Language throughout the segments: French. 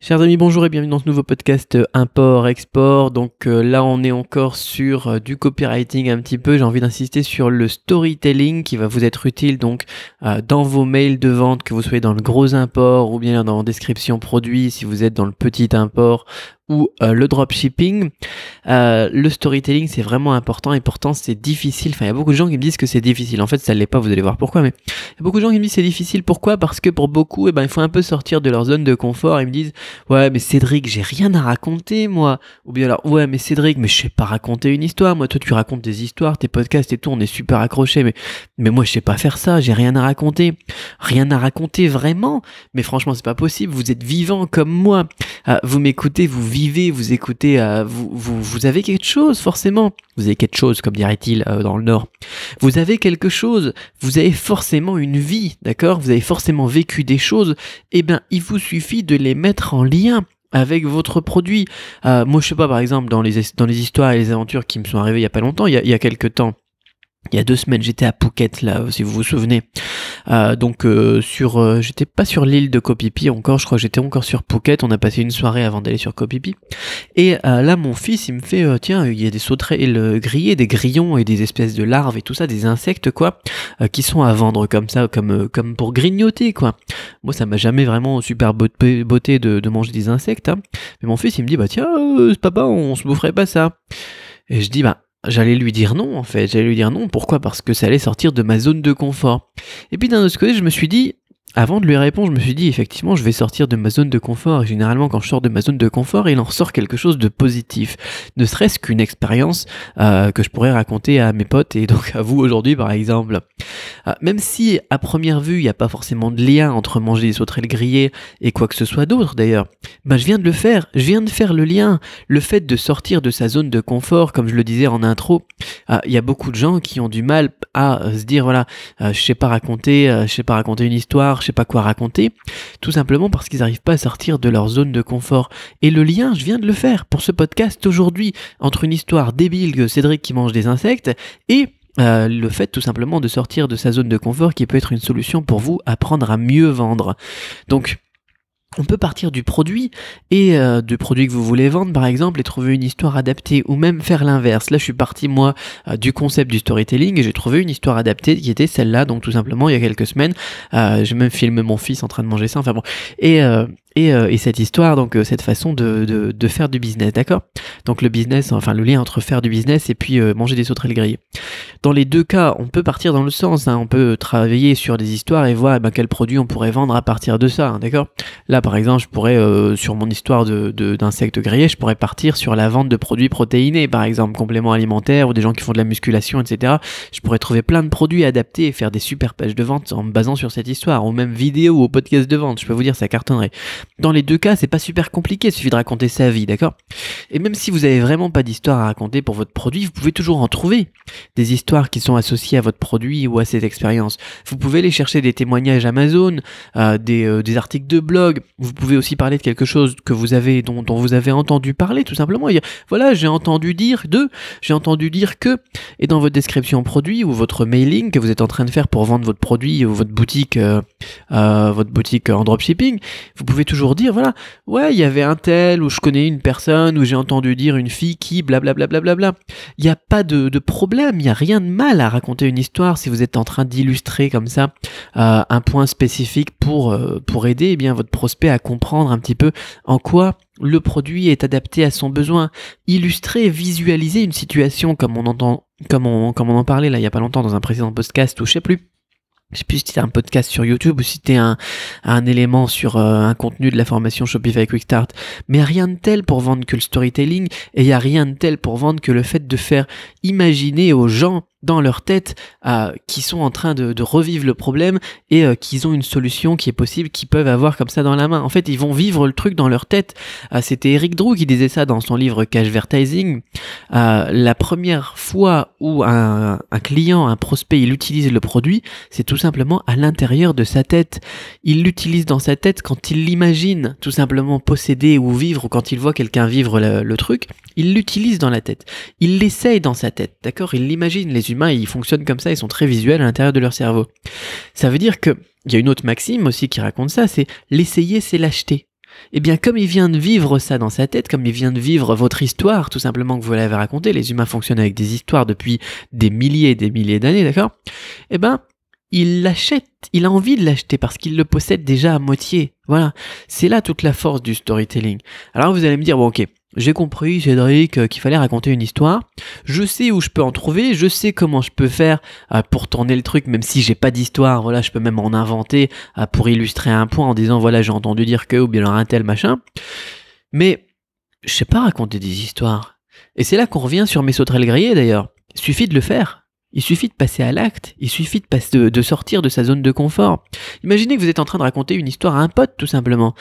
Chers amis, bonjour et bienvenue dans ce nouveau podcast euh, import-export. Donc euh, là, on est encore sur euh, du copywriting un petit peu. J'ai envie d'insister sur le storytelling qui va vous être utile donc dans vos mails de vente, que vous soyez dans le gros import ou bien dans description produit, si vous êtes dans le petit import ou euh, le dropshipping, euh, le storytelling c'est vraiment important et pourtant c'est difficile. Enfin, il y a beaucoup de gens qui me disent que c'est difficile. En fait, ça l'est pas. Vous allez voir pourquoi. Mais y a beaucoup de gens qui me disent c'est difficile. Pourquoi? Parce que pour beaucoup, eh ben, il faut un peu sortir de leur zone de confort. Ils me disent ouais, mais Cédric, j'ai rien à raconter moi. Ou bien alors ouais, mais Cédric, mais je sais pas raconter une histoire. Moi, toi, tu racontes des histoires, tes podcasts et tout, on est super accrochés. Mais mais moi, je sais pas faire ça. J'ai rien à raconter. Rien à raconter vraiment. Mais franchement, c'est pas possible. Vous êtes vivant comme moi. Ah, vous m'écoutez, vous vivez, vous écoutez, euh, vous, avez quelque chose forcément. Vous avez quelque chose, comme dirait-il euh, dans le Nord. Vous avez quelque chose, vous avez forcément une vie, d'accord? Vous avez forcément vécu des choses. Eh bien, il vous suffit de les mettre en lien avec votre produit. Euh, moi, je sais pas, par exemple, dans les, dans les histoires et les aventures qui me sont arrivées il y a pas longtemps, il y a, il y a quelques temps, il y a deux semaines, j'étais à Phuket, là, si vous vous souvenez. Euh, donc, euh, sur, euh, j'étais pas sur l'île de Kopipi encore, je crois j'étais encore sur Phuket. On a passé une soirée avant d'aller sur Kopipi. Et là, mon fils, il me fait, tiens, il y a des sauterelles grillées, des grillons et des espèces de larves et tout ça, des insectes, quoi, qui sont à vendre comme ça, comme, comme pour grignoter, quoi. Moi, ça m'a jamais vraiment super beauté de, de manger des insectes. Hein. Mais mon fils, il me dit, bah tiens, papa, on se boufferait pas ça. Et je dis, bah J'allais lui dire non, en fait. J'allais lui dire non. Pourquoi? Parce que ça allait sortir de ma zone de confort. Et puis d'un autre côté, je me suis dit, avant de lui répondre, je me suis dit effectivement, je vais sortir de ma zone de confort. Généralement, quand je sors de ma zone de confort, il en ressort quelque chose de positif. Ne serait-ce qu'une expérience euh, que je pourrais raconter à mes potes et donc à vous aujourd'hui, par exemple. Euh, même si à première vue, il n'y a pas forcément de lien entre manger des sauterelles grillées et quoi que ce soit d'autre, d'ailleurs, ben je viens de le faire. Je viens de faire le lien. Le fait de sortir de sa zone de confort, comme je le disais en intro, euh, il y a beaucoup de gens qui ont du mal à se dire voilà, je sais pas raconter, je sais pas raconter une histoire sais pas quoi raconter, tout simplement parce qu'ils n'arrivent pas à sortir de leur zone de confort. Et le lien, je viens de le faire pour ce podcast aujourd'hui, entre une histoire débile que Cédric qui mange des insectes et euh, le fait tout simplement de sortir de sa zone de confort qui peut être une solution pour vous apprendre à mieux vendre. Donc on peut partir du produit et euh, du produit que vous voulez vendre par exemple et trouver une histoire adaptée ou même faire l'inverse. Là je suis parti moi euh, du concept du storytelling et j'ai trouvé une histoire adaptée qui était celle-là donc tout simplement il y a quelques semaines euh, j'ai même filmé mon fils en train de manger ça enfin bon et, et, cette histoire, donc cette façon de, de, faire du business, d'accord? Donc le business, enfin le lien entre faire du business et puis manger des sauterelles grillées. Dans les deux cas, on peut partir dans le sens, hein, on peut travailler sur des histoires et voir eh ben, on pourrait vendre à partir de ça, hein, d'accord? Là par exemple, je pourrais, sur mon histoire d'insectes de, grillés, je pourrais partir sur la vente de produits protéinés, par exemple, compléments alimentaires ou des gens qui font de la musculation, etc. Je pourrais trouver plein de produits adaptés et faire des super pages de vente en me basant sur cette histoire, ou même vidéo ou podcast de vente, je peux vous dire, ça cartonnerait. Dans les deux cas, c'est pas super compliqué, il suffit de raconter sa vie, d'accord? Et même si vous avez vraiment pas d'histoire à raconter pour votre produit, vous pouvez toujours en trouver des histoires qui sont associées à votre produit ou à cette expérience. Vous pouvez aller chercher des témoignages Amazon, euh, des, euh, des, articles de blog. Vous pouvez aussi parler de quelque chose que vous avez dont, vous avez entendu parler, tout simplement. Et voilà, j'ai entendu dire de, j'ai entendu dire que, et dans votre description produit ou votre mailing que vous êtes en train de faire pour vendre votre produit ou votre boutique, euh, votre boutique en dropshipping, vous pouvez toujours dire, voilà, ouais, il y avait un tel, ou je connais une personne, ou j'ai entendu dire une fille qui, blablabla. Bla, bla, Il n'y a pas de problème, il n'y a rien de mal à raconter une histoire si vous êtes en train d'illustrer comme ça euh, un point spécifique pour, euh, pour aider eh bien, votre prospect à comprendre un petit peu en quoi le produit est adapté à son besoin. Illustrer, visualiser une situation comme on entend, comme on, comme on en parlait là il y a pas longtemps dans un précédent podcast ou je sais plus je sais plus si c'était un podcast sur YouTube ou si c'était un, un élément sur euh, un contenu de la formation Shopify Quick Start. Mais rien de tel pour vendre que le storytelling et il y a rien de tel pour vendre que le fait de faire imaginer aux gens dans leur tête euh, qui sont en train de, revivre le problème et euh, qu'ils ont une solution qui est possible, qu'ils peuvent avoir comme ça dans la main. En fait, ils vont vivre le truc dans leur tête. Euh, c'était Eric Drew qui disait ça dans son livre Cashvertising. la première fois où un, un, client, un prospect, il utilise le produit, c'est tout simplement à l'intérieur de sa tête. Il l'utilise dans sa tête quand il l'imagine tout simplement posséder ou vivre, ou quand il voit quelqu'un vivre le, le truc, il l'utilise dans la tête. Il l'essaye dans sa tête, d'accord? Il l'imagine les humains, ils fonctionnent comme ça, ils sont très visuels à l'intérieur de leur cerveau. Ça veut dire que, il y a une autre maxime aussi qui raconte ça, c'est l'essayer, c'est l'acheter. eh bien comme il vient de vivre ça dans sa tête, comme il vient de vivre votre histoire, tout simplement que vous l'avez raconté, les humains fonctionnent avec des histoires depuis des milliers et des milliers d'années, d'accord? Eh ben, il l'achète, il a envie de l'acheter parce qu'il le possède déjà à moitié. Voilà, c'est là toute la force du storytelling. Alors vous allez me dire, bon ok, j'ai compris, Cédric, euh, qu'il fallait raconter une histoire. Je sais où je peux en trouver, je sais comment je peux faire euh, pour tourner le truc, même si j'ai pas d'histoire. Voilà, je peux même en inventer euh, pour illustrer un point en disant voilà, j'ai entendu dire que ou bien un tel machin. Mais je sais pas raconter des histoires. Et c'est là qu'on revient sur mes sauterelles grillées d'ailleurs. Il suffit de le faire. Il suffit de passer à l'acte, il suffit de, de, sortir de sa zone de confort. Imaginez que vous êtes en train de raconter une histoire à un pote, tout simplement.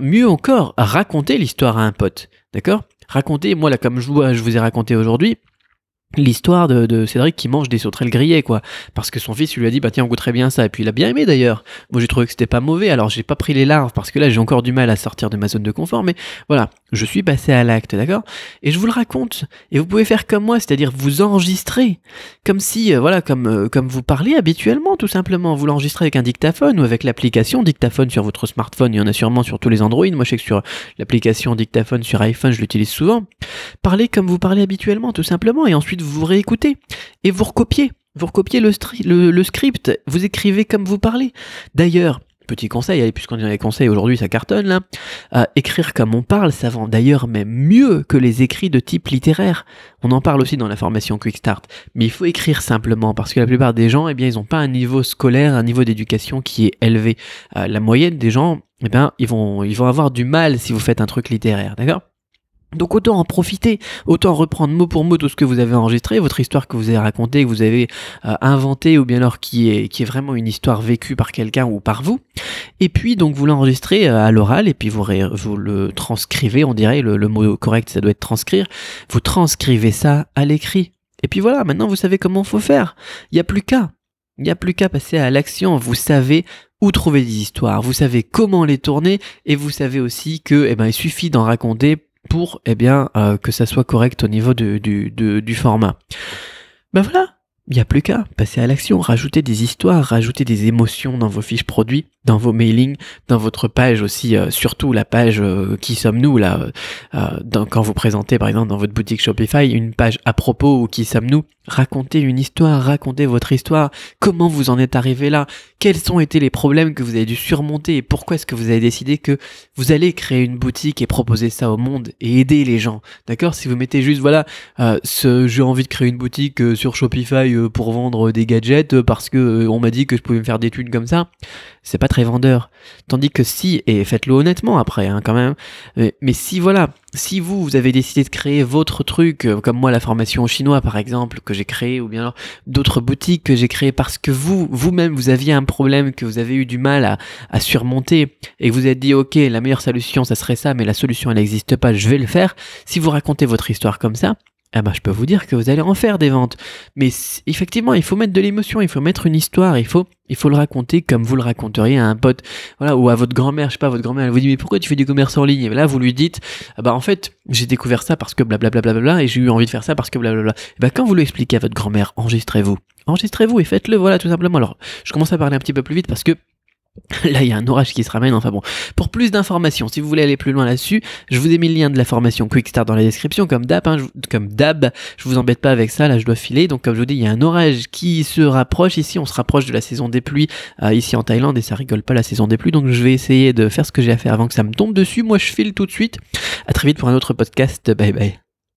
mieux encore, raconter l'histoire à un pote. D'accord? Racontez, moi là, comme je vous, ai raconté aujourd'hui, l'histoire de, Cédric qui mange des sauterelles grillées quoi. Parce que son fils lui a dit bah tiens on goûterait bien ça. Et puis il a bien aimé d'ailleurs. Moi j'ai trouvé que c'était pas mauvais. Alors j'ai pas pris les larves parce que là j'ai encore du mal à sortir de ma zone de confort mais voilà je suis passé à l'acte d'accord? Et je vous le raconte et vous pouvez faire comme moi c'est-à-dire vous enregistrer comme si euh, voilà comme euh, comme vous parlez habituellement tout simplement. Vous l'enregistrez avec un dictaphone ou avec l'application dictaphone sur votre smartphone. Il y en a sûrement sur tous les Android. Moi je sais que sur l'application dictaphone sur iPhone je l'utilise souvent. Parlez comme vous parlez habituellement tout simplement et ensuite vous réécoutez et vous recopiez. Vous recopiez le, le, script, vous écrivez comme vous parlez. D'ailleurs, petit conseil, allez, puisqu'on dit les conseils aujourd'hui, ça cartonne là. Écrire comme on parle, ça vend d'ailleurs même mieux que les écrits de type littéraire. On en parle aussi dans la formation Quick Start. Mais il faut écrire simplement parce que la plupart des gens, eh bien, ils n'ont pas un niveau scolaire, un niveau d'éducation qui est élevé. Euh, la moyenne des gens, eh bien, ils vont, ils vont avoir du mal si vous faites un truc littéraire, d'accord? Donc autant en profiter, autant reprendre mot pour mot tout ce que vous avez enregistré, votre histoire que vous avez racontée, que vous avez euh, inventée, ou bien alors qui est, qui est vraiment une histoire vécue par quelqu'un ou par vous. Et puis donc vous l'enregistrez euh, à l'oral et puis vous, vous le transcrivez, on dirait, le, le mot correct ça doit être transcrire. Vous transcrivez ça à l'écrit. Et puis voilà, maintenant vous savez comment faut faire. Il n'y a plus qu'à. Il n'y a plus qu'à passer à l'action. Vous savez où trouver des histoires, vous savez comment les tourner et vous savez aussi que eh ben, il suffit d'en raconter pour eh bien, euh, que ça soit correct au niveau du, du format. Ben voilà, il n'y a plus qu'à passer à l'action, rajouter des histoires, rajouter des émotions dans vos fiches produits, dans vos mailings, dans votre page aussi, euh, surtout la page euh, qui sommes-nous là, quand vous présentez par exemple dans votre boutique Shopify une page à propos ou qui sommes-nous, racontez une histoire, racontez votre histoire, comment vous en êtes arrivé là, quels ont été les problèmes que vous avez dû surmonter et pourquoi est-ce que vous avez décidé que vous allez créer une boutique et proposer ça au monde et aider les gens? D'accord? Si vous mettez juste voilà, euh, ce j'ai envie de créer une boutique euh, sur Shopify euh, pour vendre des gadgets parce que on m'a dit que je pouvais me faire des thunes comme ça, c'est pas très vendeur. Tandis que si et faites-le honnêtement après hein, quand même, mais si voilà, si vous, vous avez décidé de créer votre truc, euh, comme moi la formation au chinois par exemple, que j'ai créé, ou bien d'autres boutiques que j'ai créées parce que vous, vous-même, vous aviez un problème que vous avez eu du mal à, à surmonter et que vous êtes dit, ok, la meilleure solution, ça serait ça, mais la solution, elle n'existe pas, je vais le faire. Si vous racontez votre histoire comme ça, ah bah, je peux vous dire que vous allez en faire des ventes. Mais effectivement, il faut mettre de l'émotion, il faut mettre une histoire, il faut, il faut le raconter comme vous le raconteriez à un pote, voilà, ou à votre grand-mère, je sais pas, votre grand-mère, elle vous dit, mais pourquoi tu fais du commerce en ligne? Et là, vous lui dites, ah bah, en fait, j'ai découvert ça parce que blablabla, et j'ai eu envie de faire ça parce que blablabla. Et bah, quand vous lui expliquez à votre grand-mère, enregistrez-vous. Enregistrez-vous et faites-le, voilà, tout simplement. Alors, je commence à parler un petit peu plus vite parce que Là, il y a un orage qui se ramène. Enfin bon, pour plus d'informations, si vous voulez aller plus loin là-dessus, je vous ai mis le lien de la formation Quick Start dans la description, comme d'hab. Hein, comme d'hab, je vous embête pas avec ça. Là, je dois filer. Donc, comme je vous dis, il y a un orage qui se rapproche ici. On se rapproche de la saison des pluies euh, ici en Thaïlande et ça rigole pas la saison des pluies. Donc, je vais essayer de faire ce que j'ai à faire avant que ça me tombe dessus. Moi, je file tout de suite. À très vite pour un autre podcast. Bye bye.